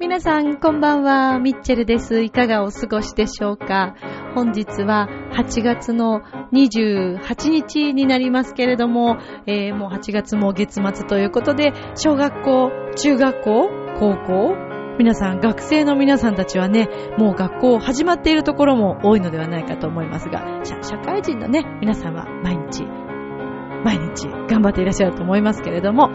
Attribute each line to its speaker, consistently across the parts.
Speaker 1: 皆さん、こんばんは。ミッチェルです。いかがお過ごしでしょうか本日は8月の28日になりますけれども、えーもう8月も月末ということで、小学校、中学校、高校、皆さん、学生の皆さんたちはね、もう学校始まっているところも多いのではないかと思いますが、社会人のね、皆さんは毎日、毎日頑張っていらっしゃると思いますけれども、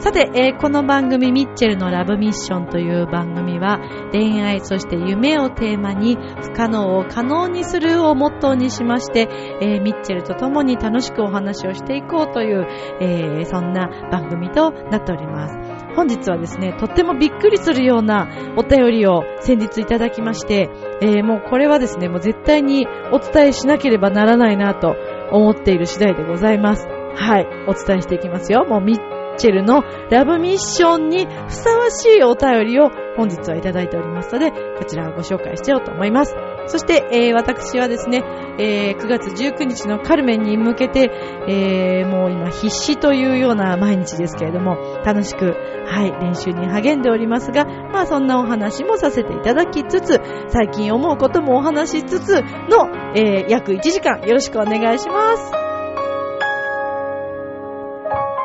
Speaker 1: さて、えーこの番組ミッチェルのラブミッションという番組は恋愛そして夢をテーマに不可能を可能にするをモットーにしまして、えーミッチェルと共に楽しくお話をしていこうという、えーそんな番組となっております。本日はですね、とってもびっくりするようなお便りを先日いただきまして、えもうこれはですね、もう絶対にお伝えしなければならないなと思っている次第でございます。はい、お伝えしていきますよ。もうミッチェルのラブミッションにふさわしいお便りを本日はいただいておりますので、こちらをご紹介しようと思います。そして、えー私はですね、えー9月19日のカルメンに向けて、えーもう今必死というような毎日ですけれども、楽しく、はい、練習に励んでおりますが、まあそんなお話もさせていただきつつ、最近思うこともお話しつつの、え約1時間よろしくお願いします。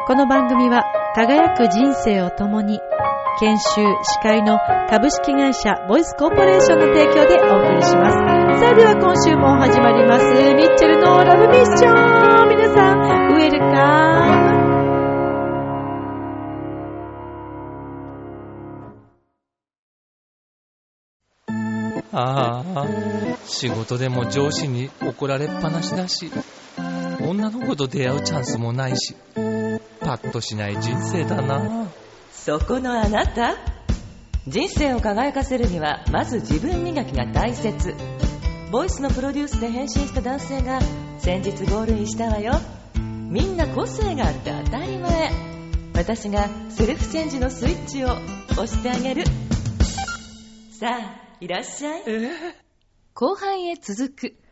Speaker 1: この番組は輝く人生を共に研修司会の株式会社ボイスコーポレーションの提供でお送りします。さあでは今週も始まります。ミッチェルのラブミッション皆さん、ウェルカム
Speaker 2: ああ、仕事でも上司に怒られっぱなしだし、女の子と出会うチャンスもないし、パッとしない人生だな。
Speaker 3: そこのあなた。人生を輝かせるにはまず自分磨きが大切。ボイスのプロデュースで変身した男性が先日ゴールインしたわよ。みんな個性があって当たり前。私がセルフチェンジのスイッチを押してあげる。さあいらっしゃい。
Speaker 1: 後半へ続く。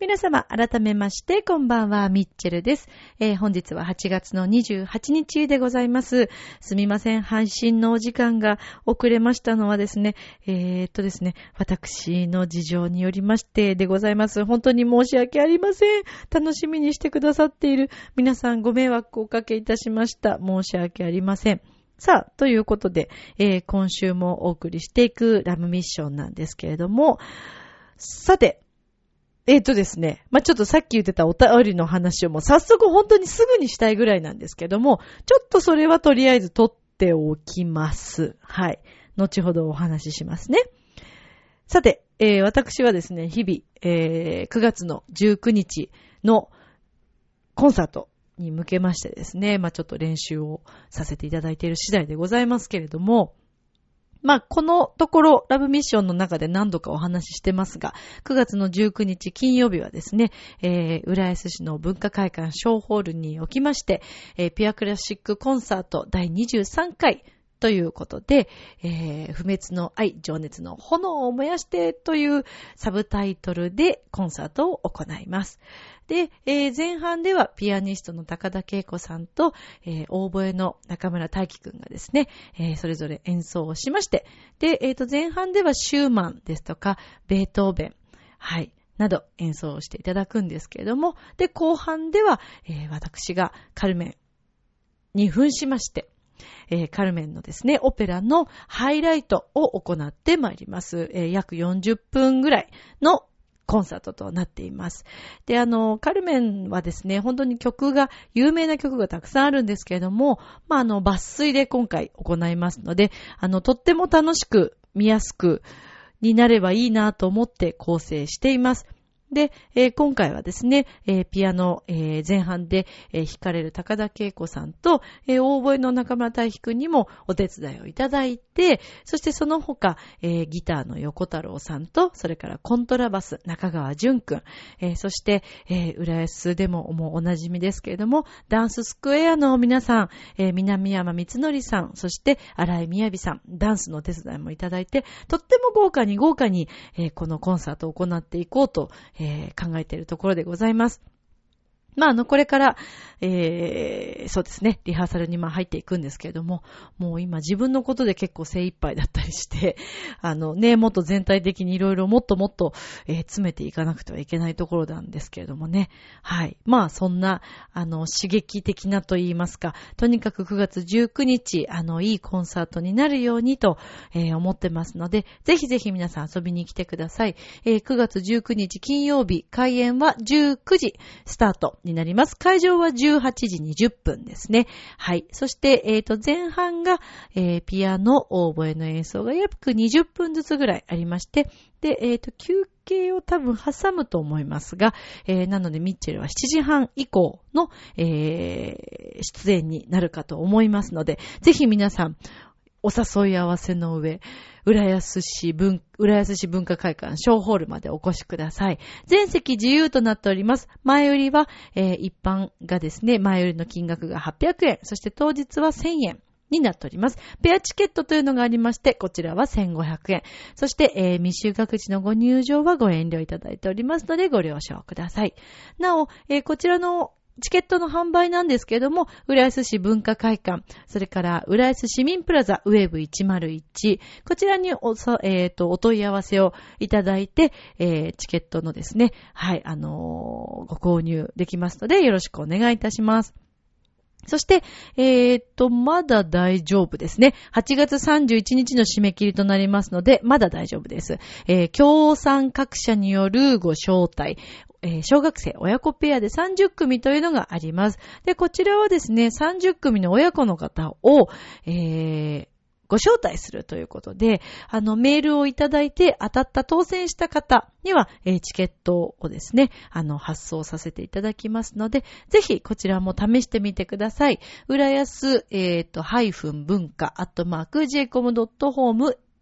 Speaker 1: 皆様、改めまして、こんばんは、ミッチェルです。えー本日は8月の28日でございます。すみません、配信のお時間が遅れましたのはですね、えーっとですね、私の事情によりましてでございます。本当に申し訳ありません。楽しみにしてくださっている皆さんご迷惑をおかけいたしました。申し訳ありません。さあ、ということで、えー今週もお送りしていくラムミッションなんですけれども、さて、えっ、とですね。まあ、ちょっとさっき言ってたお便りの話をもう早速本当にすぐにしたいぐらいなんですけども、ちょっとそれはとりあえず取っておきます。はい。後ほどお話ししますね。さて、えー私はですね、日々、えー9月の19日のコンサートに向けましてですね、まあ、ちょっと練習をさせていただいている次第でございますけれども、まあ、このところ、ラブミッションの中で何度かお話ししてますが、9月の19日金曜日はですね、えー、浦安市の文化会館小ホールにおきまして、えー、ピュアクラシックコンサート第23回ということで、えー、不滅の愛、情熱の炎を燃やしてというサブタイトルでコンサートを行います。で、えー前半ではピアニストの高田恵子さんと、えー、オーボエの中村大輝くんがですね、えーそれぞれ演奏をしまして、で、えっ、と、前半ではシューマンですとか、ベートーベン、はい、など演奏をしていただくんですけれども、で、後半では、えー私がカルメンに扮しまして、えーカルメンのですね、オペラのハイライトを行ってまいります。えー約40分ぐらいのコンサートとなっています。で、あの、カルメンはですね、本当に曲が、有名な曲がたくさんあるんですけれども、まあ、あの、抜粋で今回行いますので、あの、とっても楽しく、見やすく、になればいいなと思って構成しています。で、えー今回はですね、えーピアノ、えー前半で、え弾かれる高田恵子さんと、えー大声の中村大輝くんにもお手伝いをいただいて、そしてその他、えギターの横太郎さんと、それからコントラバス中川淳くん、えそして、え浦安でももうお馴染みですけれども、ダンススクエアの皆さん、え南山光則さん、そして荒井みやびさん、ダンスのお手伝いもいただいて、とっても豪華に豪華に、えこのコンサートを行っていこうと、えー考えているところでございます。まあ、あの、これから、えー、そうですね、リハーサルにまあ入っていくんですけれども、もう今自分のことで結構精一杯だったりして、あのね、もっと全体的にいろいろもっともっと、えー詰めていかなくてはいけないところなんですけれどもね。はい。まあ、そんな、あの、刺激的なと言いますか、とにかく9月19日、あの、いいコンサートになるようにと、えー思ってますので、ぜひぜひ皆さん遊びに来てください。えー9月19日金曜日、開演は19時スタートになります。会場は18時20分ですね。はい。そして、えっ、と、前半が、えーピアノ、オーボエの演奏が約20分ずつぐらいありまして、で、えっ、と、休憩を多分挟むと思いますが、えーなので、ミッチェルは7時半以降の、えー出演になるかと思いますので、ぜひ皆さん、お誘い合わせの上、浦安市文、浦安市文化会館小ホールまでお越しください。全席自由となっております。前売りは、えー一般がですね、前売りの金額が800円、そして当日は1000円。になっております。ペアチケットというのがありまして、こちらは1500円。そして、えー未就学児のご入場はご遠慮いただいておりますので、ご了承ください。なお、えーこちらのチケットの販売なんですけれども、浦安市文化会館、それから浦安市民プラザウェーブ101、こちらにお、えっ、と、お問い合わせをいただいて、えーチケットのですね、はい、あのーご購入できますので、よろしくお願いいたします。そして、えー、っと、まだ大丈夫ですね。8月31日の締め切りとなりますので、まだ大丈夫です。えー、協賛各社によるご招待、えー小学生親子ペアで30組というのがあります。で、こちらはですね、30組の親子の方を、えーご招待するということで、あの、メールをいただいて当たった当選した方には、えチケットをですね、あの、発送させていただきますので、ぜひこちらも試してみてください。浦安、えっ、と、ハイフン文化、アットマーク、jcom.home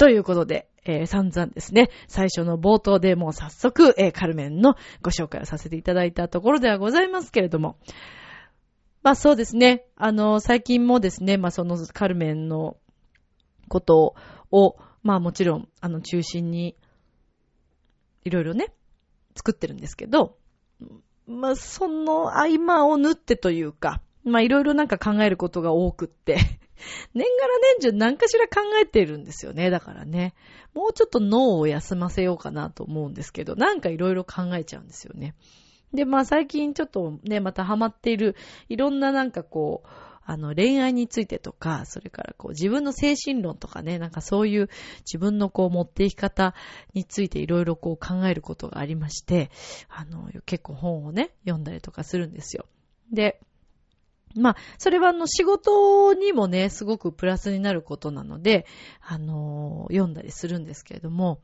Speaker 1: ということで、えー散々ですね、最初の冒頭でもう早速、えーカルメンのご紹介をさせていただいたところではございますけれども、まあそうですね、あの、最近もですね、まあそのカルメンのことを、まあもちろん、あの、中心に、いろいろね、作ってるんですけど、まあその合間を縫ってというか、まあいろいろなんか考えることが多くって、年がら年中何かしら考えてるんですよね。だからね。もうちょっと脳を休ませようかなと思うんですけど、なんかいろいろ考えちゃうんですよね。で、まあ最近ちょっとね、またハマっている、いろんななんかこう、あの恋愛についてとか、それからこう自分の精神論とかね、なんかそういう自分のこう持っていき方についていろいろこう考えることがありまして、あの、結構本をね、読んだりとかするんですよ。で、まあ、それはあの仕事にもね、すごくプラスになることなので、あの読んだりするんですけれども、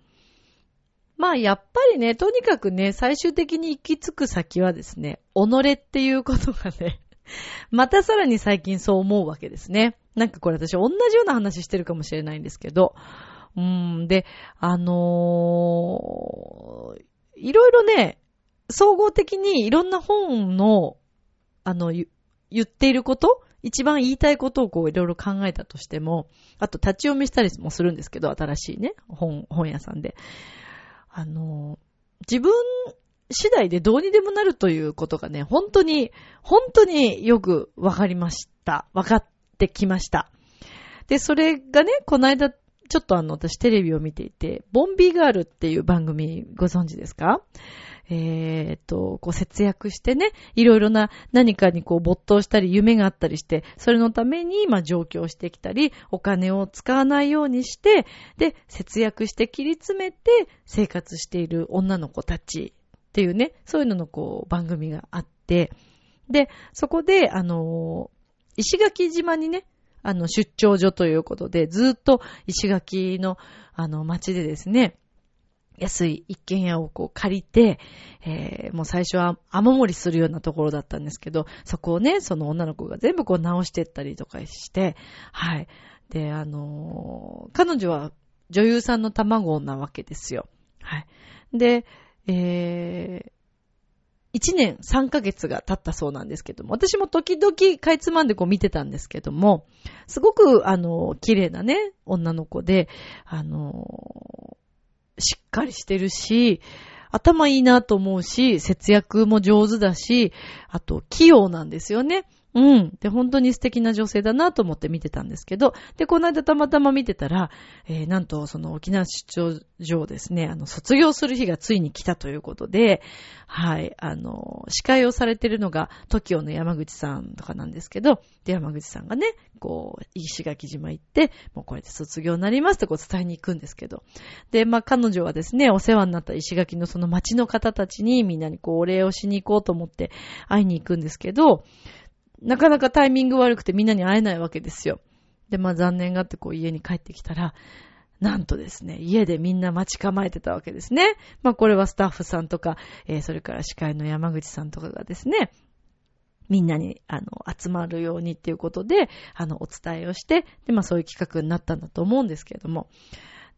Speaker 1: まあ、やっぱりね、とにかくね、最終的に行き着く先はですね、己っていうことがね、またさらに最近そう思うわけですね。なんかこれ私同じような話してるかもしれないんですけど、うーん、で、あのーいろいろね、総合的にいろんな本の、あの、言っていること一番言いたいことをこういろいろ考えたとしても、あと立ち読みしたりもするんですけど、新しいね、本、本屋さんで。あの、自分次第でどうにでもなるということがね、本当に、本当によくわかりました。わかってきました。で、それがね、この間、ちょっとあの、私テレビを見ていて、ボンビーガールっていう番組ご存知ですか？えー、っと、こう節約してね、いろいろな何かにこう没頭したり夢があったりして、それのために、まあ上京してきたり、お金を使わないようにして、で、節約して切り詰めて生活している女の子たちっていうね、そういうののこう番組があって、で、そこで、あの、石垣島にね、あの、出張所ということで、ずっと石垣の、あの、町でですね、安い一軒家をこう借りて、えー、もう最初は雨漏りするようなところだったんですけど、そこをね、その女の子が全部こう直してったりとかして、はい。で、あのー、彼女は女優さんの卵なわけですよ。はい。で、えー、1年3ヶ月が経ったそうなんですけども、私も時々かいつまんでこう見てたんですけども、すごく、あの、綺麗なね、女の子で、あの、しっかりしてるし、頭いいなと思うし、節約も上手だし、あと、器用なんですよね。うん。で、本当に素敵な女性だなと思って見てたんですけど、で、この間たまたま見てたら、えー、なんとその沖縄出張所ですね、あの、卒業する日がついに来たということで、はい、あの、司会をされてるのが TOKIO の山口さんとかなんですけど、で、山口さんがね、こう、石垣島行って、もうこれで卒業になりますってこう伝えに行くんですけど、で、まあ彼女はですね、お世話になった石垣のその町の方たちにみんなにこうお礼をしに行こうと思って会いに行くんですけど、なかなかタイミング悪くてみんなに会えないわけですよ。で、まあ残念がってこう家に帰ってきたら、なんとですね、家でみんな待ち構えてたわけですね。まあこれはスタッフさんとか、えー、それから司会の山口さんとかがですね、みんなに、あの、集まるようにっていうことで、あの、お伝えをして、で、まあそういう企画になったんだと思うんですけれども、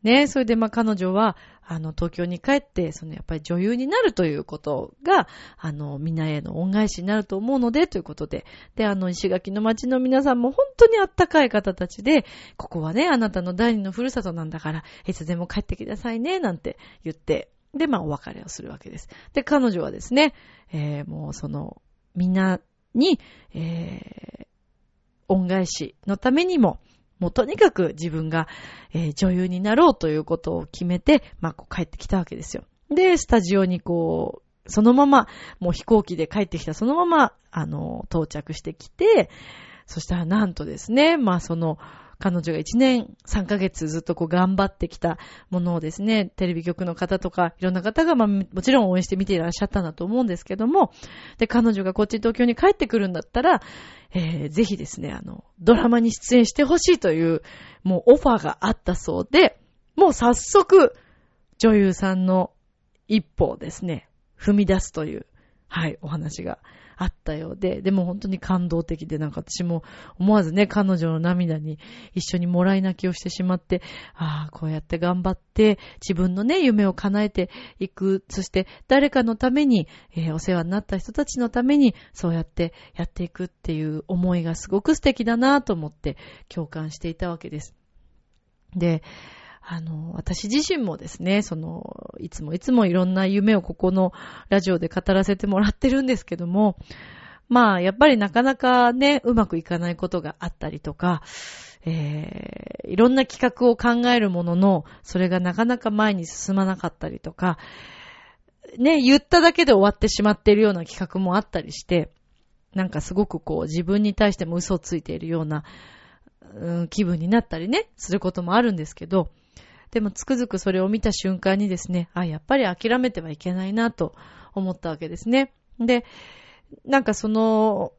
Speaker 1: ね、それでまあ彼女は、あの、東京に帰って、そのやっぱり女優になるということが、あの、みんなへの恩返しになると思うので、ということで。で、あの、石垣の町の皆さんも本当にあったかい方たちで、ここはね、あなたの第二のふるさとなんだから、いつでも帰ってきなさいね、なんて言って、で、まあ、お別れをするわけです。で、彼女はですね、えー、もうその、みんなに、えー、恩返しのためにも、もうとにかく自分が、えー、女優になろうということを決めて、まあ、こう帰ってきたわけですよ。で、スタジオにこう、そのまま、もう飛行機で帰ってきたそのまま、あの、到着してきて、そしたらなんとですね、まあその、彼女が1年3ヶ月ずっとこう頑張ってきたものをですね、テレビ局の方とかいろんな方がまあもちろん応援して見ていらっしゃったんだと思うんですけども、で、彼女がこっち東京に帰ってくるんだったら、えー、ぜひですね、あの、ドラマに出演してほしいという、もうオファーがあったそうで、もう早速、女優さんの一歩をですね、踏み出すという、はい、お話があったようで、でも本当に感動的で、なんか私も思わずね、彼女の涙に一緒にもらい泣きをしてしまって、ああ、こうやって頑張って、自分のね、夢を叶えていく、そして誰かのために、えー、お世話になった人たちのために、そうやってやっていくっていう思いがすごく素敵だなと思って共感していたわけです。で、あの、私自身もですね、その、いつもいつもいろんな夢をここのラジオで語らせてもらってるんですけども、まあ、やっぱりなかなかね、うまくいかないことがあったりとか、えー、いろんな企画を考えるものの、それがなかなか前に進まなかったりとか、ね、言っただけで終わってしまっているような企画もあったりして、なんかすごくこう自分に対しても嘘をついているような、うん、気分になったりね、することもあるんですけど、でもつくづくそれを見た瞬間にですね、あ、やっぱり諦めてはいけないなと思ったわけですね。で、なんかその、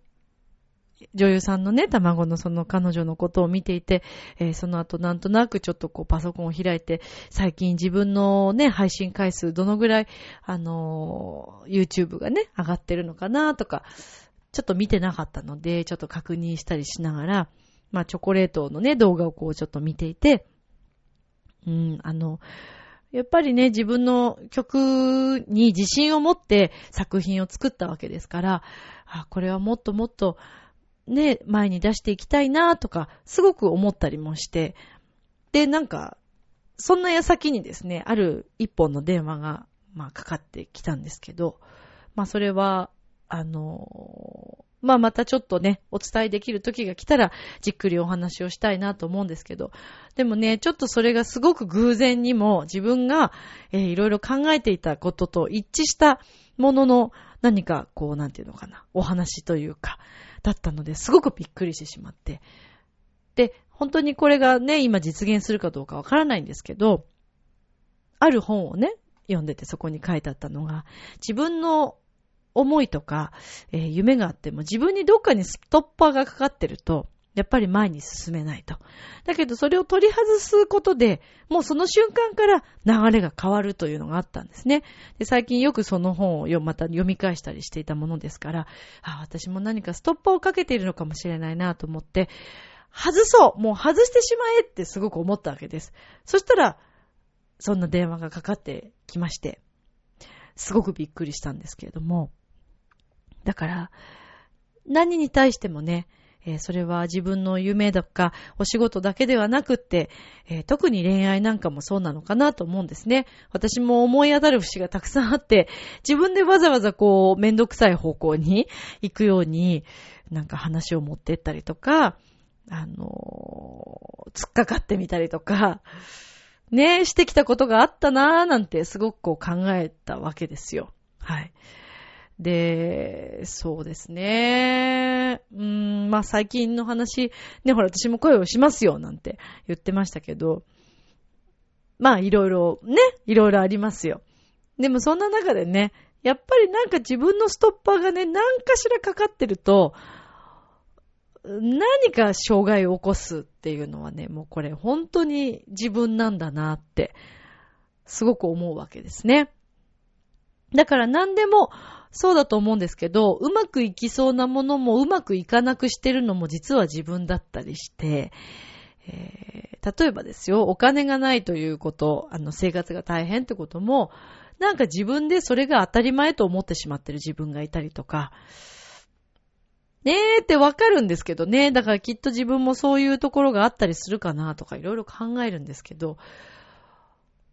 Speaker 1: 女優さんのね、卵のその彼女のことを見ていて、えー、その後なんとなくちょっとこうパソコンを開いて、最近自分のね、配信回数どのぐらい、あのー、YouTube がね、上がってるのかなとか、ちょっと見てなかったので、ちょっと確認したりしながら、まあチョコレートのね、動画をこうちょっと見ていて、うん、あの、やっぱりね、自分の曲に自信を持って作品を作ったわけですから、あ、これはもっともっとね、前に出していきたいなとか、すごく思ったりもして、で、なんか、そんな矢先にですね、ある一本の電話が、まあ、かかってきたんですけど、まあ、それは、あの、まあまたちょっとね、お伝えできる時が来たら、じっくりお話をしたいなと思うんですけど、でもね、ちょっとそれがすごく偶然にも自分が、えー、いろいろ考えていたことと一致したものの何かこう、なんていうのかな、お話というか、だったので、すごくびっくりしてしまって。で、本当にこれがね、今実現するかどうかわからないんですけど、ある本をね、読んでてそこに書いてあったのが、自分の思いとか、えー、夢があっても自分にどっかにストッパーがかかってると、やっぱり前に進めないと。だけどそれを取り外すことで、もうその瞬間から流れが変わるというのがあったんですね。で最近よくその本をまた読み返したりしていたものですから、あ、私も何かストッパーをかけているのかもしれないなと思って、外そうもう外してしまえってすごく思ったわけです。そしたら、そんな電話がかかってきまして、すごくびっくりしたんですけれども、だから、何に対してもね、えー、それは自分の夢とかお仕事だけではなくって、えー、特に恋愛なんかもそうなのかなと思うんですね。私も思い当たる節がたくさんあって、自分でわざわざこう、めんどくさい方向に 行くように、なんか話を持ってったりとか、あのー、突っかかってみたりとか、ね、してきたことがあったなぁなんてすごくこう考えたわけですよ。はい。で、そうですね。うーん、まあ最近の話、ね、ほら私も声をしますよなんて言ってましたけど、まあいろいろね、いろいろありますよ。でもそんな中でね、やっぱりなんか自分のストッパーがね、何かしらかかってると、何か障害を起こすっていうのはね、もうこれ本当に自分なんだなって、すごく思うわけですね。だから何でも、そうだと思うんですけど、うまくいきそうなものもうまくいかなくしてるのも実は自分だったりして、えー、例えばですよ、お金がないということ、あの、生活が大変ってことも、なんか自分でそれが当たり前と思ってしまってる自分がいたりとか、ねえってわかるんですけどね。だからきっと自分もそういうところがあったりするかなとかいろいろ考えるんですけど、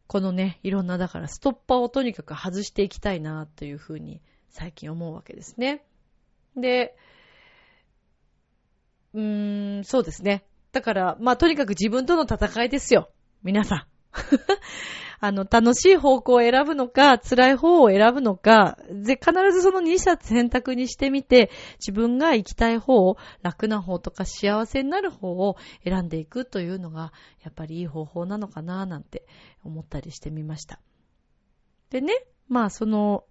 Speaker 1: このね、いろんなだからストッパーをとにかく外していきたいなというふうに最近思うわけですね。で、うーん、そうですね。だから、まあとにかく自分との戦いですよ。皆さん。あの、楽しい方向を選ぶのか、辛い方を選ぶのか、で、必ずその2冊選択にしてみて、自分が行きたい方を、楽な方とか幸せになる方を選んでいくというのが、やっぱりいい方法なのかな、なんて思ったりしてみました。でね、まあその、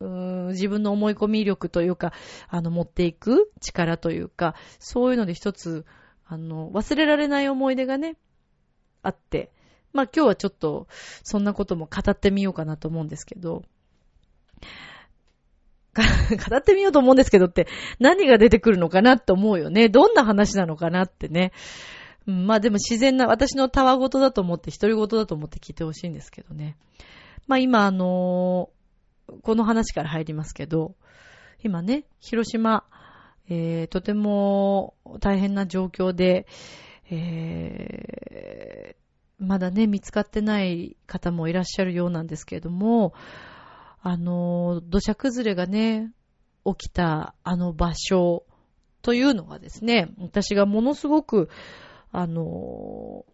Speaker 1: 自分の思い込み力というか、あの、持っていく力というか、そういうので一つ、あの、忘れられない思い出がね、あって、まあ今日はちょっとそんなことも語ってみようかなと思うんですけど、語ってみようと思うんですけどって何が出てくるのかなって思うよね。どんな話なのかなってね。まあでも自然な、私のたわごとだと思って、独り言だと思って聞いてほしいんですけどね。まあ今あのー、この話から入りますけど、今ね、広島、えー、とても大変な状況で、えー、まだね、見つかってない方もいらっしゃるようなんですけれども、あの、土砂崩れがね、起きたあの場所というのがですね、私がものすごく、あの、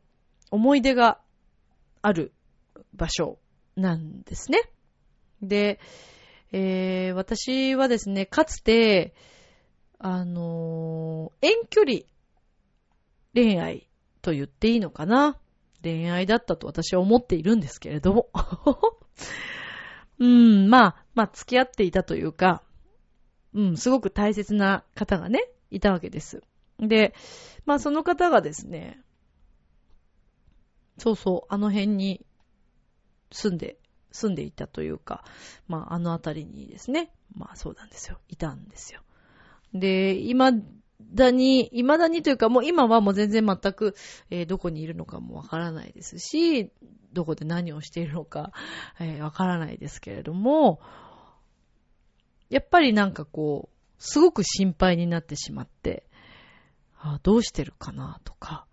Speaker 1: 思い出がある場所なんですね。で、えー、私はですね、かつて、あの、遠距離恋愛と言っていいのかな？恋愛だったと私は思っているんですけれども。うん、まあ、まあ、付き合っていたというか、うん、すごく大切な方がね、いたわけです。で、まあ、その方がですね、そうそう、あの辺に住んで、住んでいたというか、まあ、あの辺りにですね、まあ、そうなんですよ。いたんですよ。で、今だに、未だにというかもう今はもう全然全く、えー、どこにいるのかもわからないですし、どこで何をしているのか、えー、わからないですけれども、やっぱりなんかこう、すごく心配になってしまって、あどうしてるかなとか、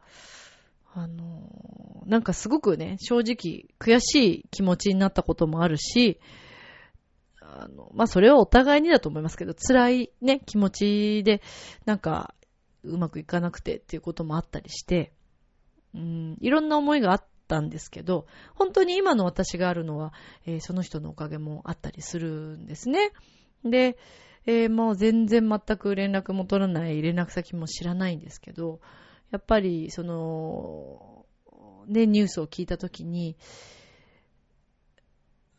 Speaker 1: あの、なんかすごくね、正直悔しい気持ちになったこともあるし、あの、まあ、それはお互いにだと思いますけど、辛いね、気持ちで、なんか、うまくいかなくてっていうこともあったりして、うん、いろんな思いがあったんですけど、本当に今の私があるのは、えー、その人のおかげもあったりするんですね。で、えー、もう全然全く連絡も取らない、連絡先も知らないんですけど、やっぱり、その、ね、ニュースを聞いたときに、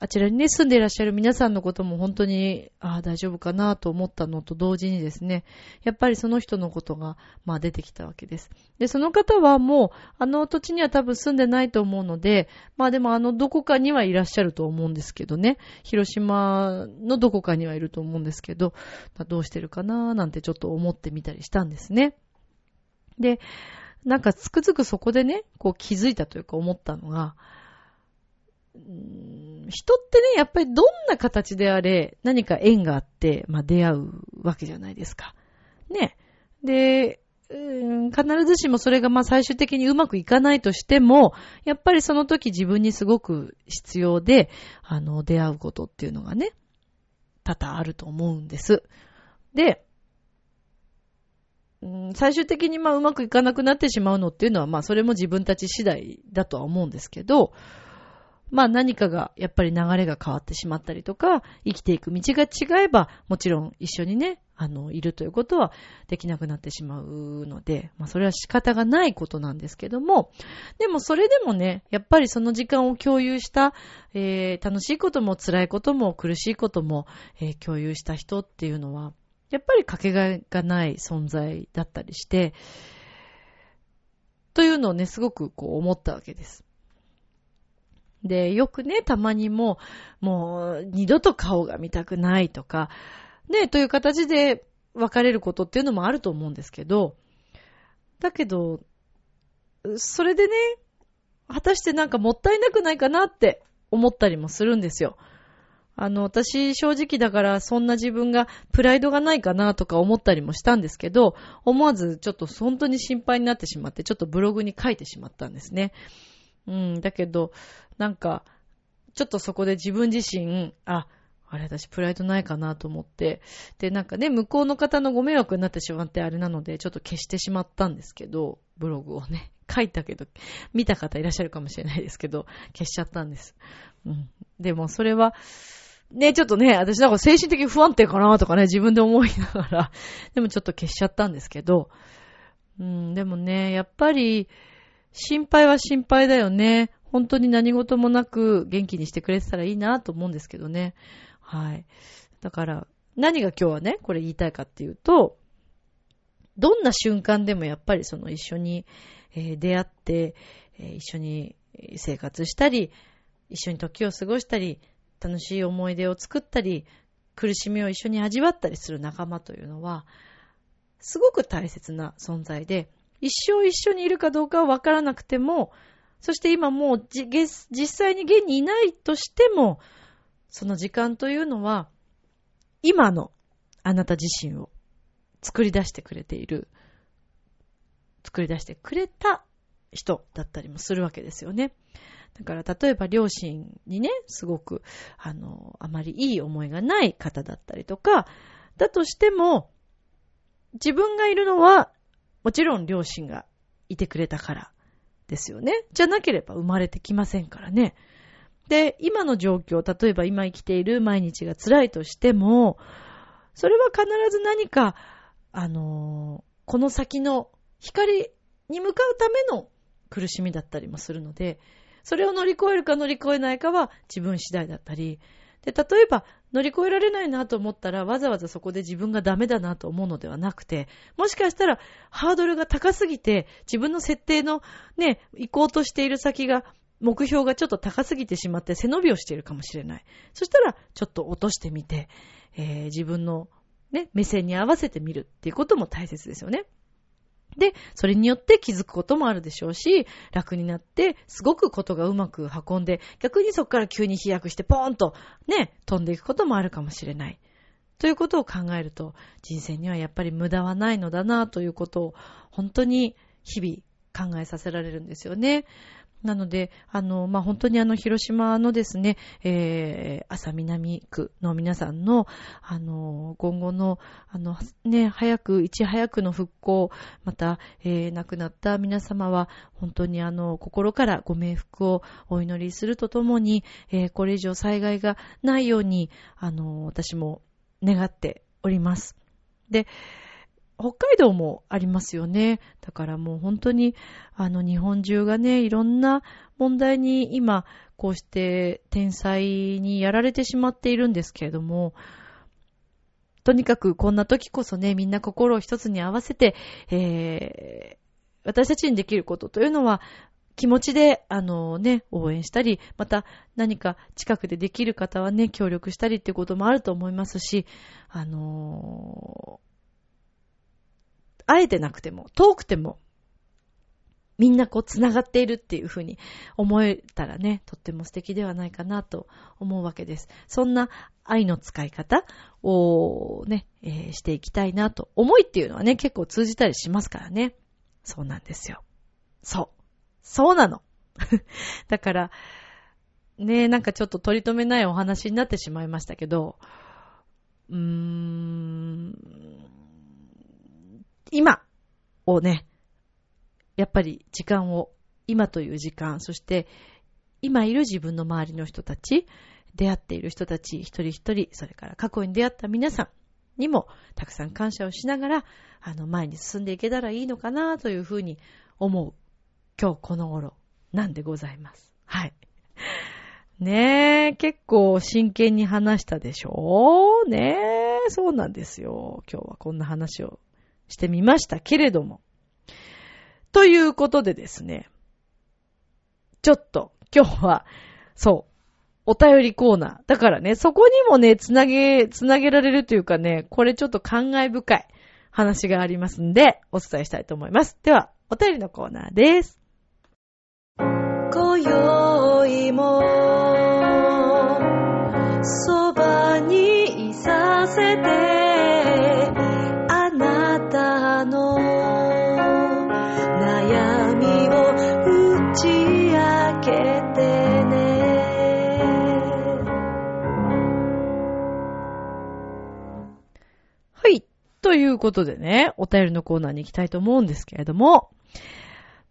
Speaker 1: あちらにね、住んでいらっしゃる皆さんのことも本当に、ああ、大丈夫かなと思ったのと同時にですね、やっぱりその人のことが、まあ出てきたわけです。で、その方はもう、あの土地には多分住んでないと思うので、まあでもあのどこかにはいらっしゃると思うんですけどね、広島のどこかにはいると思うんですけど、どうしてるかななんてちょっと思ってみたりしたんですね。で、なんかつくづくそこでね、こう気づいたというか思ったのが、人ってね、やっぱりどんな形であれ、何か縁があって、まあ出会うわけじゃないですか。ね。で、必ずしもそれがまあ最終的にうまくいかないとしても、やっぱりその時自分にすごく必要で、あの、出会うことっていうのがね、多々あると思うんです。で、最終的にまあうまくいかなくなってしまうのっていうのはまあそれも自分たち次第だとは思うんですけど、まあ何かが、やっぱり流れが変わってしまったりとか、生きていく道が違えば、もちろん一緒にね、あの、いるということはできなくなってしまうので、まあそれは仕方がないことなんですけども、でもそれでもね、やっぱりその時間を共有した、えー、楽しいことも辛いことも苦しいことも、えー、共有した人っていうのは、やっぱりかけがえがない存在だったりして、というのをね、すごくこう思ったわけです。で、よくね、たまにも、もう、二度と顔が見たくないとか、ね、という形で別れることっていうのもあると思うんですけど、だけど、それでね、果たしてなんかもったいなくないかなって思ったりもするんですよ。あの、私正直だからそんな自分がプライドがないかなとか思ったりもしたんですけど、思わずちょっと本当に心配になってしまって、ちょっとブログに書いてしまったんですね。うん、だけど、なんか、ちょっとそこで自分自身、あ、あれ私プライドないかなと思って、で、なんかね、向こうの方のご迷惑になってしまってあれなので、ちょっと消してしまったんですけど、ブログをね、書いたけど、見た方いらっしゃるかもしれないですけど、消しちゃったんです。うん。でもそれは、ね、ちょっとね、私なんか精神的不安定かなとかね、自分で思いながら、でもちょっと消しちゃったんですけど、うん、でもね、やっぱり、心配は心配だよね。本当に何事もなく元気にしてくれてたらいいなと思うんですけどね。はい。だから、何が今日はね、これ言いたいかっていうと、どんな瞬間でもやっぱりその一緒に、え、出会って、え、一緒に生活したり、一緒に時を過ごしたり、楽しい思い出を作ったり、苦しみを一緒に味わったりする仲間というのは、すごく大切な存在で、一生一緒にいるかどうかはわからなくても、そして今もう実際に現にいないとしても、その時間というのは、今のあなた自身を作り出してくれている、作り出してくれた人だったりもするわけですよね。だから例えば両親にね、すごく、あの、あまりいい思いがない方だったりとか、だとしても、自分がいるのは、もちろん両親がいてくれたからですよね。じゃなければ生まれてきませんからね。で、今の状況、例えば今生きている毎日が辛いとしても、それは必ず何か、あのー、この先の光に向かうための苦しみだったりもするので、それを乗り越えるか乗り越えないかは自分次第だったり、で、例えば乗り越えられないなと思ったら、わざわざそこで自分がダメだなと思うのではなくて、もしかしたらハードルが高すぎて、自分の設定のね、行こうとしている先が、目標がちょっと高すぎてしまって背伸びをしているかもしれない。そしたら、ちょっと落としてみて、えー、自分のね、目線に合わせてみるっていうことも大切ですよね。で、それによって気づくこともあるでしょうし、楽になって、すごくことがうまく運んで、逆にそこから急に飛躍してポーンとね、飛んでいくこともあるかもしれない。ということを考えると、人生にはやっぱり無駄はないのだなということを、本当に日々考えさせられるんですよね。なので、あの、まあ、本当にあの、広島のですね、えー、朝南区の皆さんの、あの、今後の、あの、ね、早く、いち早くの復興、また、えー、亡くなった皆様は、本当にあの、心からご冥福をお祈りするとともに、えー、これ以上災害がないように、あの、私も願っております。で、北海道もありますよね。だからもう本当に、あの日本中がね、いろんな問題に今、こうして天才にやられてしまっているんですけれども、とにかくこんな時こそね、みんな心を一つに合わせて、えー、私たちにできることというのは、気持ちで、あのね、応援したり、また何か近くでできる方はね、協力したりっていうこともあると思いますし、あのー会えてなくても、遠くても、みんなこう繋がっているっていうふうに思えたらね、とっても素敵ではないかなと思うわけです。そんな愛の使い方をね、えー、していきたいなと。思いっていうのはね、結構通じたりしますからね。そうなんですよ。そう。そうなの。だから、ねなんかちょっと取り留めないお話になってしまいましたけど、うーん、今をね、やっぱり時間を、今という時間、そして今いる自分の周りの人たち、出会っている人たち、一人一人、それから過去に出会った皆さんにもたくさん感謝をしながら、あの、前に進んでいけたらいいのかなというふうに思う、今日この頃なんでございます。はい。ねえ、結構真剣に話したでしょう？ねえ、そうなんですよ。今日はこんな話をしてみましたけれども。ということでですね、ちょっと今日は、そう、お便りコーナー。だからね、そこにもね、つなげ、つなげられるというかね、これちょっと感慨深い話がありますんで、お伝えしたいと思います。では、お便りのコーナーです。今宵も、ということでね、お便りのコーナーに行きたいと思うんですけれども、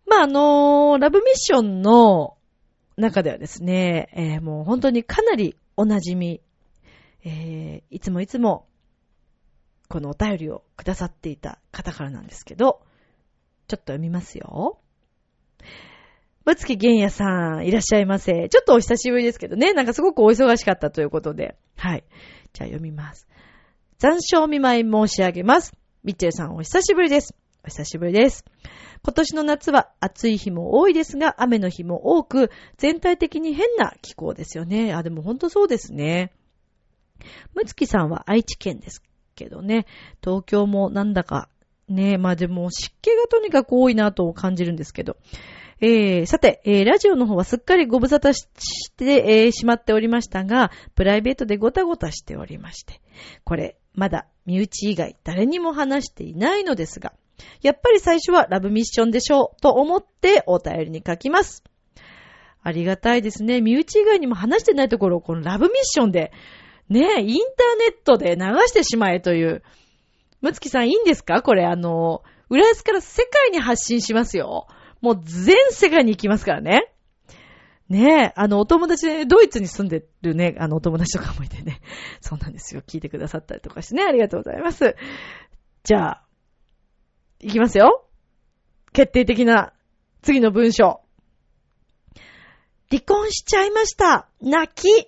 Speaker 1: まあ、あのー、ラブミッションの中ではですね、えー、もう本当にかなりお馴染み、えー、いつもいつも、このお便りをくださっていた方からなんですけど、ちょっと読みますよ。むつきげんやさん、いらっしゃいませ。ちょっとお久しぶりですけどね、なんかすごくお忙しかったということで。はい。じゃあ読みます。残暑お見舞い申し上げます。ミッチェルさんお久しぶりです。お久しぶりです。今年の夏は暑い日も多いですが、雨の日も多く、全体的に変な気候ですよね。あ、でもほんとそうですね。むつきさんは愛知県ですけどね、東京もなんだか、ね、まあでも湿気がとにかく多いなと感じるんですけど、えー、さて、えー、ラジオの方はすっかりご無沙汰して、えー、しまっておりましたが、プライベートでごたごたしておりまして、これ、まだ身内以外誰にも話していないのですが、やっぱり最初はラブミッションでしょうと思ってお便りに書きます。ありがたいですね。身内以外にも話してないところをこのラブミッションで、ね、インターネットで流してしまえという。むつきさんいいんですか？これあの、浦安から世界に発信しますよ。もう全世界に行きますからね。ねえ、あの、お友達で、ドイツに住んでるね、あの、お友達とかもいてね。そうなんですよ。聞いてくださったりとかしてね。ありがとうございます。じゃあ、いきますよ。決定的な、次の文章。離婚しちゃいました。泣き。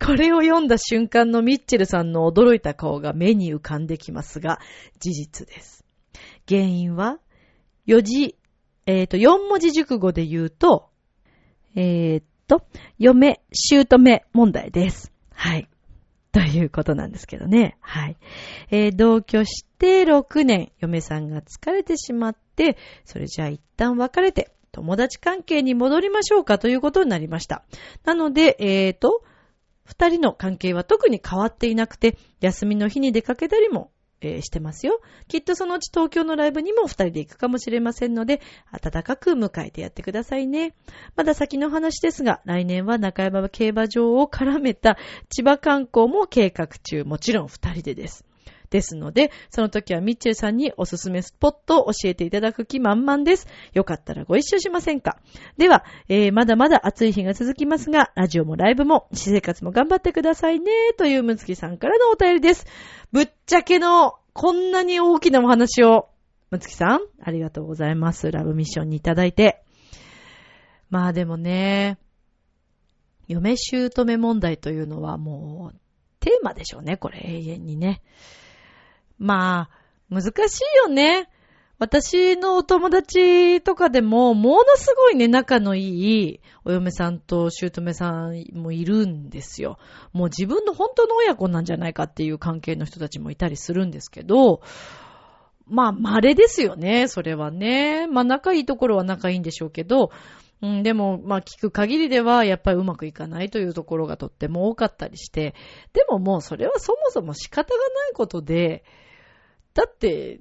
Speaker 1: これを読んだ瞬間のミッチェルさんの驚いた顔が目に浮かんできますが、事実です。原因は、4字、えっ、ー、と、4文字熟語で言うと、えー、っと、嫁、姑問題です。はい。ということなんですけどね。はい。えー、同居して6年、嫁さんが疲れてしまって、それじゃあ一旦別れて、友達関係に戻りましょうかということになりました。なので、えーと、二人の関係は特に変わっていなくて、休みの日に出かけたりも、えーしてますよ。きっとそのうち東京のライブにも二人で行くかもしれませんので、暖かく迎えてやってくださいね。まだ先の話ですが、来年は中山競馬場を絡めた千葉観光も計画中、もちろん二人でです。ですので、その時はミッチェルさんにおすすめスポットを教えていただく気満々です。よかったらご一緒しませんかでは、えー、まだまだ暑い日が続きますが、ラジオもライブも、私生活も頑張ってくださいね、というむつきさんからのお便りです。ぶっちゃけの、こんなに大きなお話を、むつきさん、ありがとうございます。ラブミッションにいただいて。まあでもね、嫁姑問題というのはもう、テーマでしょうね、これ永遠にね。まあ、難しいよね。私のお友達とかでも、ものすごいね、仲のいいお嫁さんと姑さんもいるんですよ。もう自分の本当の親子なんじゃないかっていう関係の人たちもいたりするんですけど、まあ、稀ですよね、それはね。まあ、仲いいところは仲いいんでしょうけど、うん、でも、まあ、聞く限りでは、やっぱりうまくいかないというところがとっても多かったりして、でももうそれはそもそも仕方がないことで、だって、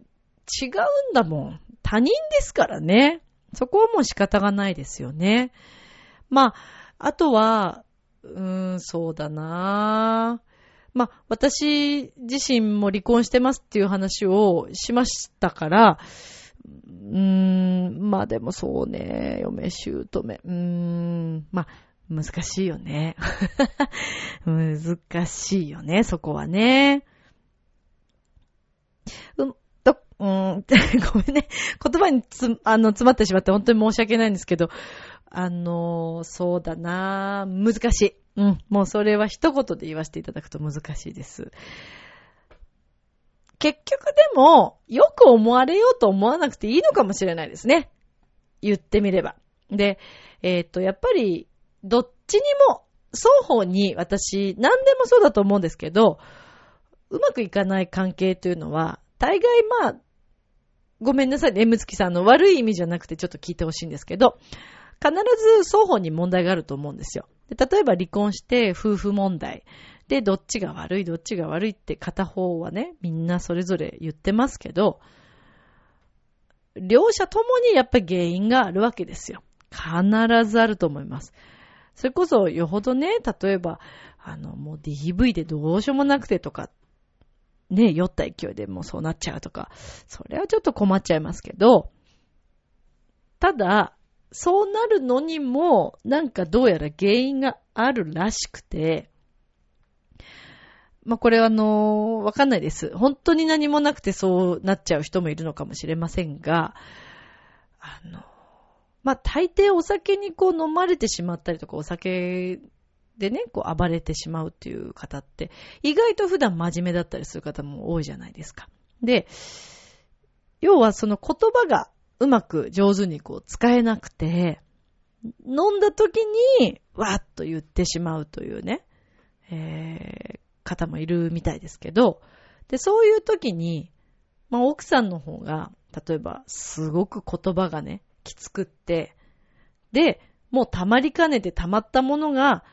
Speaker 1: 違うんだもん。他人ですからね。そこはもう仕方がないですよね。まあ、あとは、うーん、そうだなぁまあ、私自身も離婚してますっていう話をしましたから、うーん、まあでもそうね、嫁姑。うーん、まあ、難しいよね。難しいよね、そこはね。うん、ど、うん、ごめんね。言葉につ、あの、詰まってしまって本当に申し訳ないんですけど、あの、そうだな難しい。うん、もうそれは一言で言わせていただくと難しいです。結局でも、よく思われようと思わなくていいのかもしれないですね。言ってみれば。で、えっ、と、やっぱり、どっちにも、双方に私、何でもそうだと思うんですけど、うまくいかない関係というのは、大概まあ、ごめんなさいね、むつきさんの悪い意味じゃなくてちょっと聞いてほしいんですけど、必ず双方に問題があると思うんですよ。で例えば離婚して夫婦問題。で、どっちが悪い、どっちが悪いって片方はね、みんなそれぞれ言ってますけど、両者ともにやっぱり原因があるわけですよ。必ずあると思います。それこそよほどね、例えば、あの、もう DV でどうしようもなくてとか、ね、酔った勢いでもうそうなっちゃうとか、それはちょっと困っちゃいますけど、ただ、そうなるのにも、なんかどうやら原因があるらしくて、まあ、これはあのわかんないです。本当に何もなくてそうなっちゃう人もいるのかもしれませんが、あの、まあ、大抵お酒にこう飲まれてしまったりとか、お酒でね、こう暴れてしまうっていう方って、意外と普段真面目だったりする方も多いじゃないですか。で、要はその言葉がうまく上手にこう使えなくて、飲んだ時にわーっと言ってしまうというね、えー、方もいるみたいですけど、で、そういう時に、まあ奥さんの方が、例えばすごく言葉がね、きつくって、で、もう溜まりかねて溜まったものが、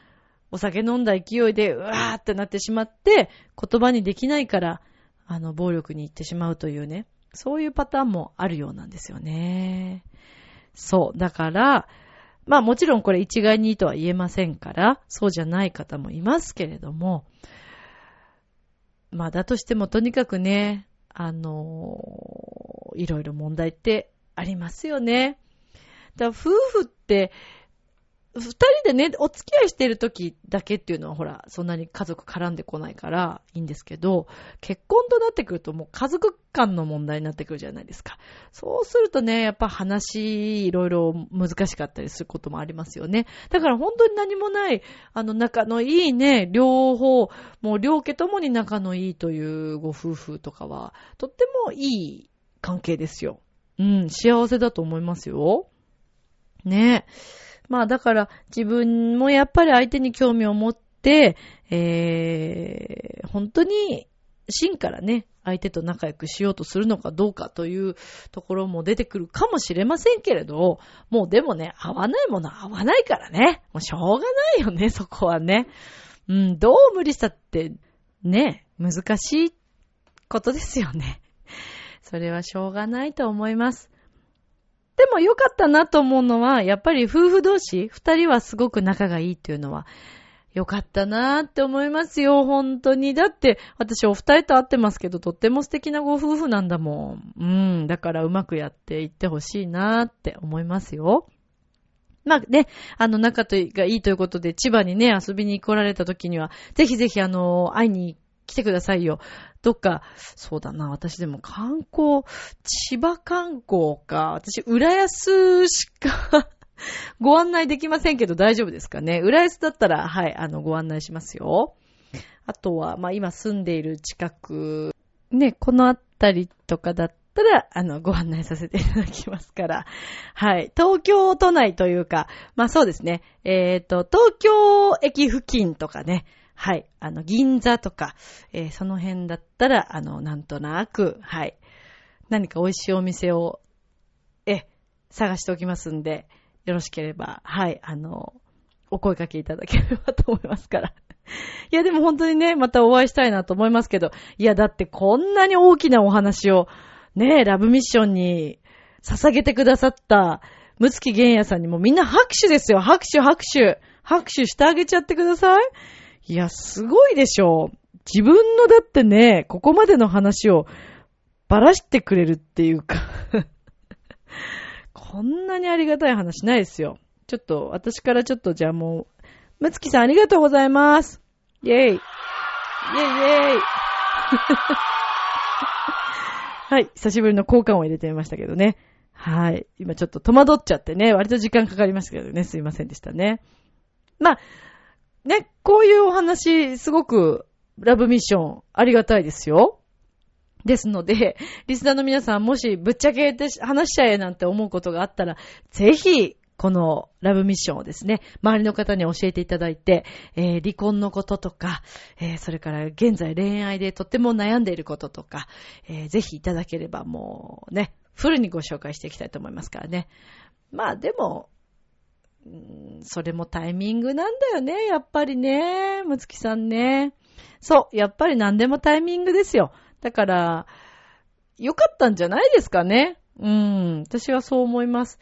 Speaker 1: お酒飲んだ勢いで、うわーってなってしまって、言葉にできないから、あの、暴力に行ってしまうというね、そういうパターンもあるようなんですよね。そう。だから、まあもちろんこれ一概にとは言えませんから、そうじゃない方もいますけれども、まあだとしてもとにかくね、あのいろいろ問題ってありますよね。だから夫婦って、二人でね、お付き合いしてる時だけっていうのはほら、そんなに家族絡んでこないからいいんですけど、結婚となってくるともう家族間の問題になってくるじゃないですか。そうするとね、やっぱ話、いろいろ難しかったりすることもありますよね。だから本当に何もない、あの仲のいいね、両方、もう両家ともに仲のいいというご夫婦とかは、とってもいい関係ですよ。うん、幸せだと思いますよ。ねえ。まあだから自分もやっぱり相手に興味を持って、えー、本当に真からね、相手と仲良くしようとするのかどうかというところも出てくるかもしれませんけれど、もうでもね、合わないものは合わないからね。もうしょうがないよね、そこはね。うん、どう無理したって、ね、難しいことですよね。それはしょうがないと思います。でも良かったなと思うのは、やっぱり夫婦同士、二人はすごく仲がいいっていうのは、良かったなーって思いますよ、本当に。だって、私お二人と会ってますけど、とっても素敵なご夫婦なんだもん。うん、だからうまくやっていってほしいなーって思いますよ。まあね、あの、仲がいいということで、千葉にね、遊びに来られた時には、ぜひぜひあの、会いに来てくださいよ。どっか、そうだな、私でも観光、千葉観光か。私、浦安しか ご案内できませんけど大丈夫ですかね。浦安だったら、はい、あの、ご案内しますよ。あとは、まあ、今住んでいる近く、ね、このあたりとかだったら、あの、ご案内させていただきますから。はい。東京都内というか、まあそうですね。えっ、ー、と、東京駅付近とかね。はい。あの、銀座とか、えー、その辺だったら、あの、なんとなく、はい。何か美味しいお店を、え、探しておきますんで、よろしければ、はい、あの、お声掛けいただければと思いますから。いや、でも本当にね、またお会いしたいなと思いますけど、いや、だってこんなに大きなお話を、ね、ラブミッションに捧げてくださった、むつきげんやさんにもみんな拍手ですよ。拍手、拍手。拍手してあげちゃってください。いや、すごいでしょう。自分のだってね、ここまでの話をばらしてくれるっていうか こんなにありがたい話ないですよ。ちょっと、私からちょっとじゃあもう、むつきさんありがとうございます。イェイ。イェイイェイ。はい。久しぶりの交換を入れてみましたけどね。はい。今ちょっと戸惑っちゃってね、割と時間かかりましたけどね、すいませんでしたね。まあ、ね、こういうお話、すごく、ラブミッション、ありがたいですよ。ですので、リスナーの皆さん、もしぶっちゃけて話しちゃえなんて思うことがあったら、ぜひ、このラブミッションをですね、周りの方に教えていただいて、えー、離婚のこととか、えー、それから現在恋愛でとっても悩んでいることとか、えー、ぜひいただければもうね、フルにご紹介していきたいと思いますからね。まあでも、それもタイミングなんだよね、やっぱりね、むつきさんね。そう、やっぱり何でもタイミングですよ。だから、良かったんじゃないですかね。うん、私はそう思います。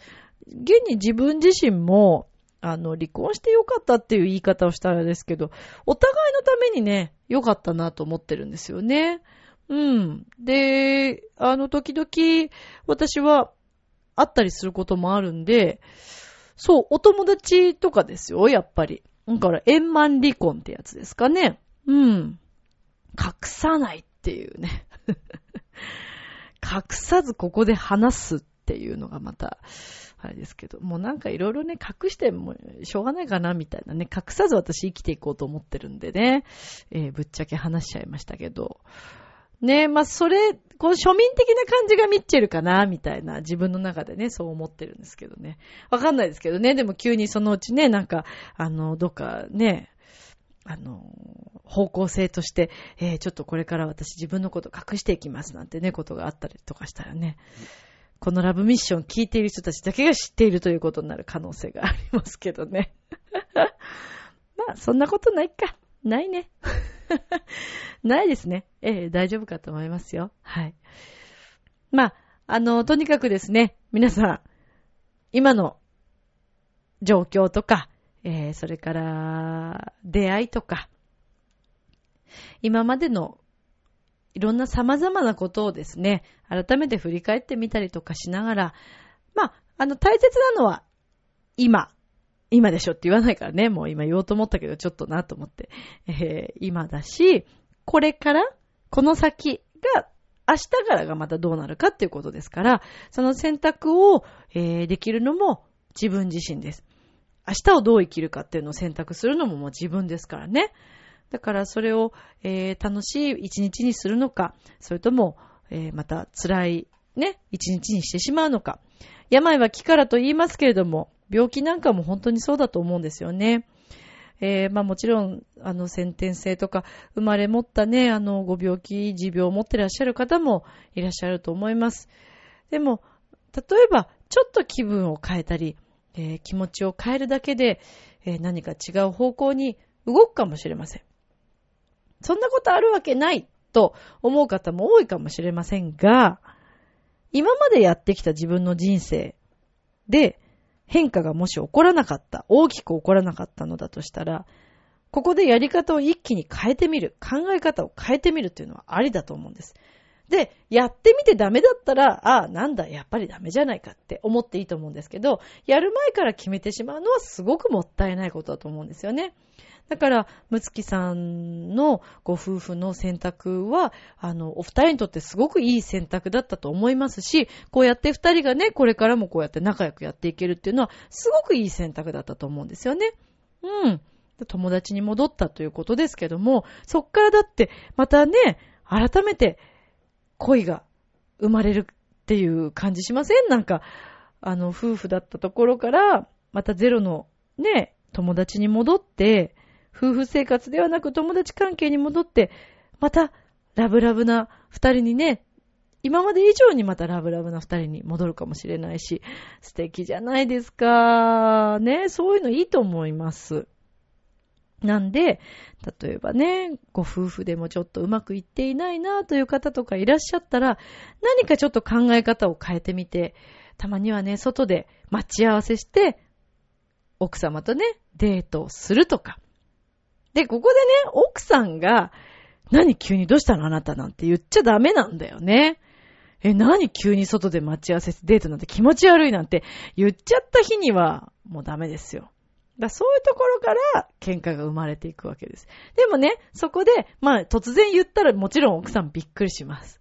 Speaker 1: 現に自分自身も、あの、離婚して良かったっていう言い方をしたらですけど、お互いのためにね、良かったなと思ってるんですよね。うん。で、あの、時々、私は、会ったりすることもあるんで、そう、お友達とかですよ、やっぱり。だから、円満離婚ってやつですかね。うん。隠さないっていうね。隠さずここで話すっていうのがまた、あれですけど、もうなんかいろいろね、隠してもしょうがないかなみたいなね、隠さず私生きていこうと思ってるんでね、えー、ぶっちゃけ話しちゃいましたけど、ねえまあそれ、こう庶民的な感じがミッチェルかな、みたいな自分の中でね、そう思ってるんですけどね。わかんないですけどね、でも急にそのうちね、なんか、あの、どっかね、あの、方向性として、えー、ちょっとこれから私自分のこと隠していきますなんてね、ことがあったりとかしたらね、このラブミッション聞いている人たちだけが知っているということになる可能性がありますけどね。まあ、そんなことないか。ないね。ないですね。ええ、大丈夫かと思いますよ。はい。まあ、あの、とにかくですね、皆さん、今の状況とか、えー、それから、出会いとか、今までのいろんな様々なことをですね、改めて振り返ってみたりとかしながら、まあ、あの、大切なのは、今、今でしょって言わないからね、もう今言おうと思ったけど、ちょっとなと思って、えー、今だし、これから、この先が、明日からがまたどうなるかっていうことですから、その選択を、えー、できるのも自分自身です。明日をどう生きるかっていうのを選択するのももう自分ですからね。だからそれを、えー、楽しい一日にするのか、それとも、えー、また辛いね、一日にしてしまうのか。病は気からと言いますけれども、病気なんかも本当にそうだと思うんですよね。えー、まあもちろん、あの、先天性とか、生まれ持ったね、あの、ご病気、持病を持ってらっしゃる方もいらっしゃると思います。でも、例えば、ちょっと気分を変えたり、えー、気持ちを変えるだけで、えー、何か違う方向に動くかもしれません。そんなことあるわけないと思う方も多いかもしれませんが、今までやってきた自分の人生で変化がもし起こらなかった、大きく起こらなかったのだとしたら、ここでやり方を一気に変えてみる、考え方を変えてみるというのはありだと思うんです。で、やってみてダメだったら、ああ、なんだ、やっぱりダメじゃないかって思っていいと思うんですけど、やる前から決めてしまうのはすごくもったいないことだと思うんですよね。だから、むつきさんのご夫婦の選択は、あの、お二人にとってすごくいい選択だったと思いますし、こうやって二人がね、これからもこうやって仲良くやっていけるっていうのは、すごくいい選択だったと思うんですよね。うん。友達に戻ったということですけども、そっからだって、またね、改めて恋が生まれるっていう感じしません？なんか、あの、夫婦だったところから、またゼロのね、友達に戻って、夫婦生活ではなく友達関係に戻って、またラブラブな二人にね、今まで以上にまたラブラブな二人に戻るかもしれないし、素敵じゃないですか。ね、そういうのいいと思います。なんで、例えばね、ご夫婦でもちょっとうまくいっていないなという方とかいらっしゃったら、何かちょっと考え方を変えてみて、たまにはね、外で待ち合わせして、奥様とね、デートをするとか。で、ここでね、奥さんが、何急にどうしたのあなたなんて言っちゃダメなんだよね。え、何急に外で待ち合わせてデートなんて気持ち悪いなんて言っちゃった日には、もうダメですよ。だそういうところから喧嘩が生まれていくわけです。でもね、そこで、まあ突然言ったらもちろん奥さんびっくりします。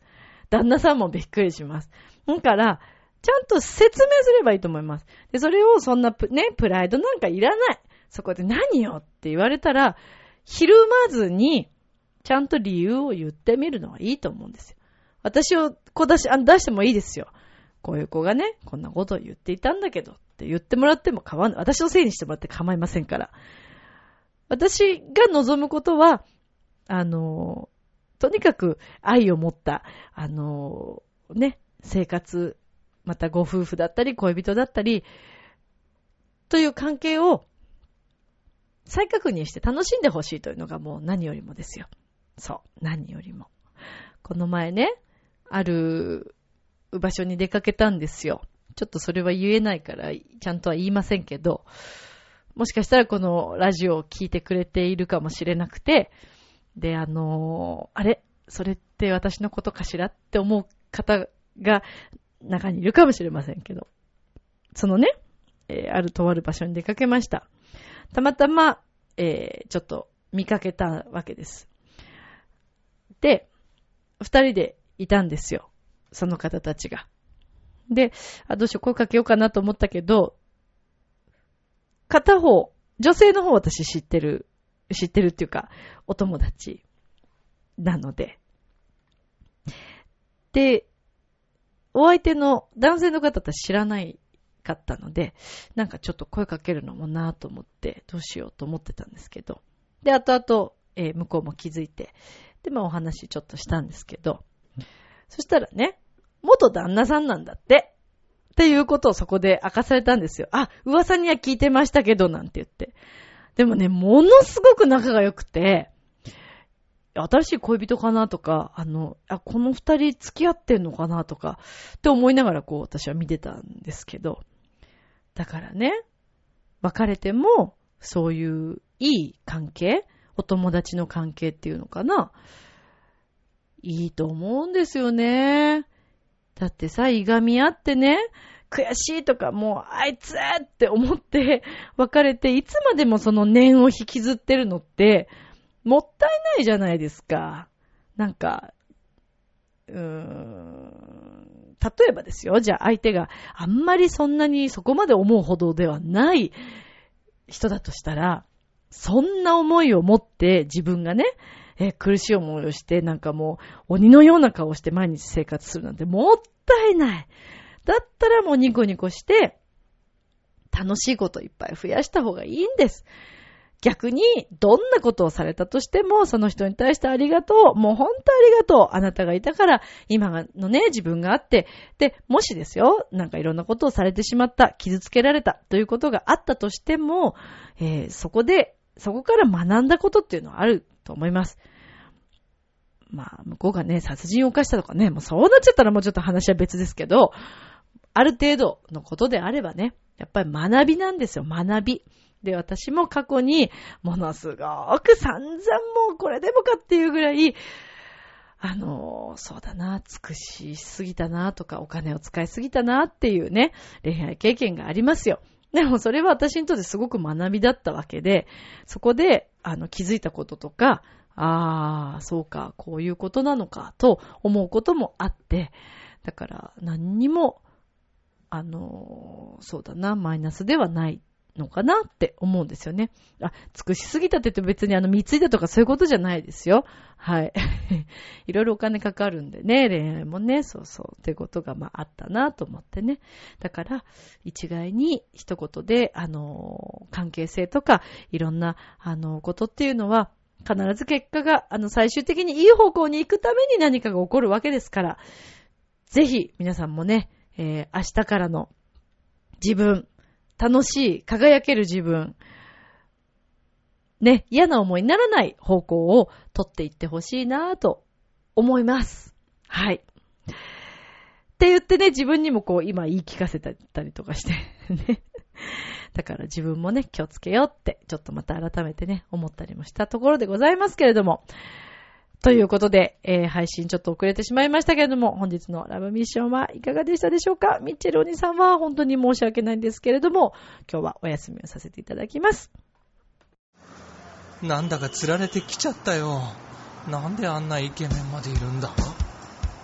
Speaker 1: 旦那さんもびっくりします。だから、ちゃんと説明すればいいと思います。で、それをそんなね、プライドなんかいらない。そこで何よ？って言われたら、ひるまずに、ちゃんと理由を言ってみるのはいいと思うんですよ。私をこう出し、あ出してもいいですよ。こういう子がね、こんなことを言っていたんだけどって言ってもらっても構わない。私のせいにしてもらって構いませんから。私が望むことは、あの、とにかく愛を持った、あの、ね、生活、またご夫婦だったり恋人だったり、という関係を再確認して楽しんでほしいというのがもう何よりもですよ。そう、何よりも。この前ね、ある場所に出かけたんですよ。ちょっとそれは言えないから、ちゃんとは言いませんけど、もしかしたらこのラジオを聞いてくれているかもしれなくて、で、あのー、あれ？それって私のことかしらって思う方が中にいるかもしれませんけど、そのね、えー、あるとある場所に出かけました。たまたま、えー、ちょっと見かけたわけです。で、二人でいたんですよ。その方たちが。で、あ、どうしよう、声かけようかなと思ったけど、片方、女性の方私知ってる、知ってるっていうか、お友達なので。で、お相手の男性の方私知らないかったので、なんかちょっと声かけるのもなぁと思って、どうしようと思ってたんですけど。で、後々、えー、向こうも気づいて、で、まあお話ちょっとしたんですけど、そしたらね、元旦那さんなんだって。っていうことをそこで明かされたんですよ。あ、噂には聞いてましたけど、なんて言って。でもね、ものすごく仲が良くて、新しい恋人かなとか、あの、あ、この二人付き合ってんのかなとか、って思いながらこう私は見てたんですけど。だからね、別れても、そういういい関係お友達の関係っていうのかないいと思うんですよね。だってさ、いがみ合ってね、悔しいとかもう、あいつって思って別れて、いつまでもその念を引きずってるのって、もったいないじゃないですか。なんか、うーん、例えばですよ。じゃあ相手があんまりそんなにそこまで思うほどではない人だとしたら、そんな思いを持って自分がね、え苦しい思いをして、なんかもう鬼のような顔をして毎日生活するなんてもったいない。だったらもうニコニコして、楽しいこといっぱい増やした方がいいんです。逆に、どんなことをされたとしても、その人に対してありがとう。もう本当ありがとう。あなたがいたから、今のね、自分があって。で、もしですよ、なんかいろんなことをされてしまった、傷つけられたということがあったとしても、えー、そこで、そこから学んだことっていうのはあると思います。まあ、向こうがね、殺人を犯したとかね、もうそうなっちゃったらもうちょっと話は別ですけど、ある程度のことであればね、やっぱり学びなんですよ、学び。で、私も過去に、ものすごく散々もうこれでもかっていうぐらい、あの、そうだな、尽くしすぎたなとか、お金を使いすぎたなっていうね、恋愛経験がありますよ。でもそれは私にとってすごく学びだったわけで、そこで、あの、気づいたこととか、ああ、そうか、こういうことなのか、と思うこともあって、だから何にも、あの、そうだな、マイナスではないのかなって思うんですよね。あ、尽くしすぎたって言って別にあの、貢いだとかそういうことじゃないですよ。はい。いろいろお金かかるんでね、恋愛もね、そうそう、ってことがまああったなと思ってね。だから、一概に一言で、あの、関係性とか、いろんな、あの、ことっていうのは、必ず結果が、あの、最終的にいい方向に行くために何かが起こるわけですから、ぜひ皆さんもね、えー、明日からの自分、楽しい、輝ける自分、ね、嫌な思いにならない方向を取っていってほしいなぁと思います。はい。って言ってね、自分にもこう今言い聞かせたりとかして ね。だから自分もね、気をつけようって、ちょっとまた改めてね、思ったりもしたところでございますけれども。ということで、えー、配信ちょっと遅れてしまいましたけれども、本日のラブミッションはいかがでしたでしょうか？ミッチェルお兄さんは本当に申し訳ないんですけれども、今日はお休みをさせていただきます。
Speaker 2: なんだか釣られてきちゃったよ。なんであんなイケメンまでいるんだ？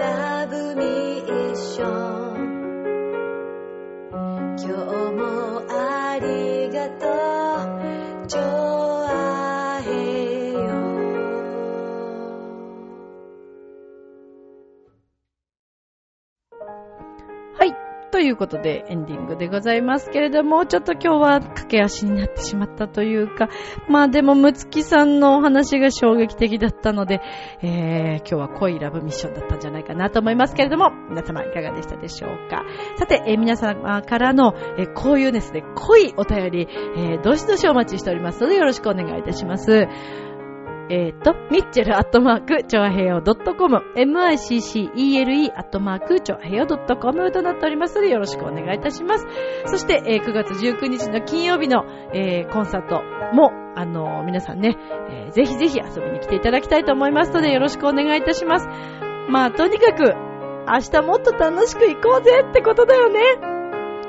Speaker 4: ラブミッション。今日もありがとう。
Speaker 1: いうことでエンディングでございますけれども、ちょっと今日は駆け足になってしまったというか、まあでもむつきさんのお話が衝撃的だったので、えー、今日は濃いラブミッションだったんじゃないかなと思いますけれども、皆様いかがでしたでしょうか。さて、えー、皆様からの、えー、こういうですね、濃いお便り、えー、どしどしお待ちしておりますのでよろしくお願いいたします。えっ、ー、と、ミッチェルアットマーク、チョアヘヨドットコム、miccele アットマーク、チョアヘヨドットコムとなっておりますので、よろしくお願いいたします。そして、えー、9月19日の金曜日の、えー、コンサートも、あのー、皆さんね、えー、ぜひぜひ遊びに来ていただきたいと思いますので、よろしくお願いいたします。まあ、とにかく、明日もっと楽しく行こうぜってことだよね。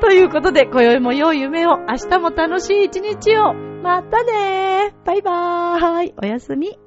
Speaker 1: ということで、今宵も良い夢を、明日も楽しい一日を。またねー。バイバーイ。おやすみ。